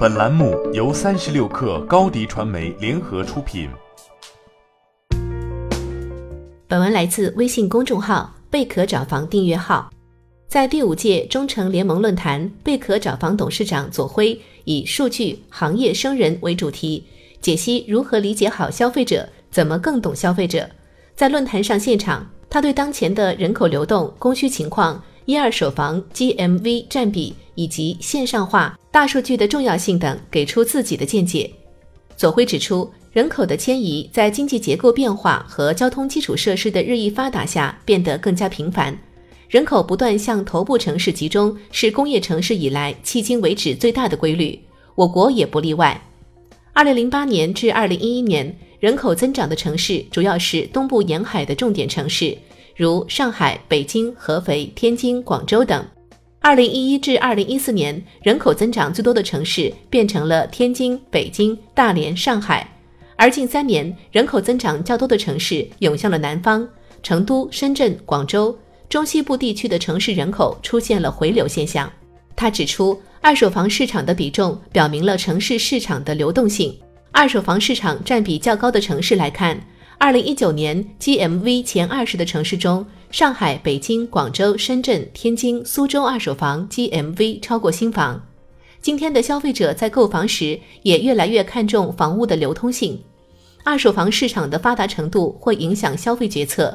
本栏目由三十六氪高低传媒联合出品。本文来自微信公众号“贝壳找房”订阅号。在第五届中诚联盟论坛，贝壳找房董事长左晖以“数据行业生人”为主题，解析如何理解好消费者，怎么更懂消费者。在论坛上现场，他对当前的人口流动、供需情况。一二手房 GMV 占比以及线上化、大数据的重要性等，给出自己的见解。左晖指出，人口的迁移在经济结构变化和交通基础设施的日益发达下变得更加频繁，人口不断向头部城市集中，是工业城市以来迄今为止最大的规律，我国也不例外。二零零八年至二零一一年，人口增长的城市主要是东部沿海的重点城市。如上海、北京、合肥、天津、广州等。二零一一至二零一四年，人口增长最多的城市变成了天津、北京、大连、上海。而近三年，人口增长较多的城市涌向了南方，成都、深圳、广州。中西部地区的城市人口出现了回流现象。他指出，二手房市场的比重表明了城市市场的流动性。二手房市场占比较高的城市来看。二零一九年 GMV 前二十的城市中，上海、北京、广州、深圳、天津、苏州二手房 GMV 超过新房。今天的消费者在购房时也越来越看重房屋的流通性，二手房市场的发达程度会影响消费决策。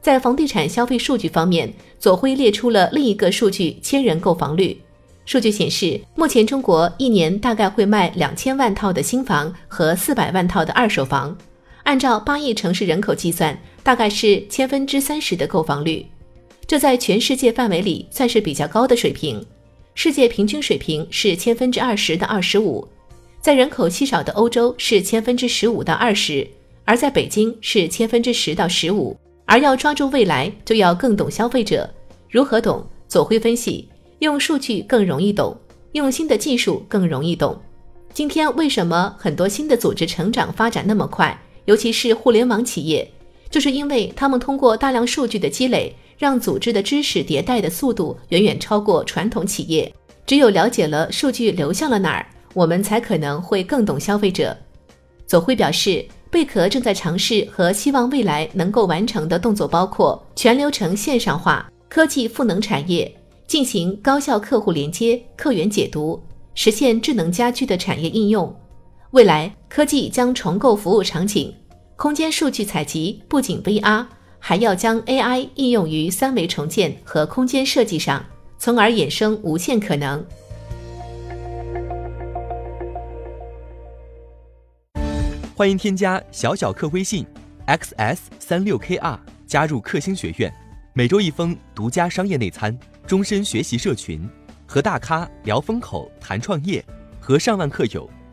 在房地产消费数据方面，左晖列出了另一个数据：千人购房率。数据显示，目前中国一年大概会卖两千万套的新房和四百万套的二手房。按照八亿城市人口计算，大概是千分之三十的购房率，这在全世界范围里算是比较高的水平。世界平均水平是千分之二十到二十五，在人口稀少的欧洲是千分之十五到二十，而在北京是千分之十到十五。而要抓住未来，就要更懂消费者。如何懂？左晖分析：用数据更容易懂，用新的技术更容易懂。今天为什么很多新的组织成长发展那么快？尤其是互联网企业，就是因为他们通过大量数据的积累，让组织的知识迭代的速度远远超过传统企业。只有了解了数据流向了哪儿，我们才可能会更懂消费者。左晖表示，贝壳正在尝试和希望未来能够完成的动作包括全流程线上化、科技赋能产业、进行高效客户连接、客源解读、实现智能家居的产业应用。未来科技将重构服务场景，空间数据采集不仅 VR，还要将 AI 应用于三维重建和空间设计上，从而衍生无限可能。欢迎添加小小客微信 xs 三六 kr 加入克星学院，每周一封独家商业内参，终身学习社群，和大咖聊风口谈创业，和上万客友。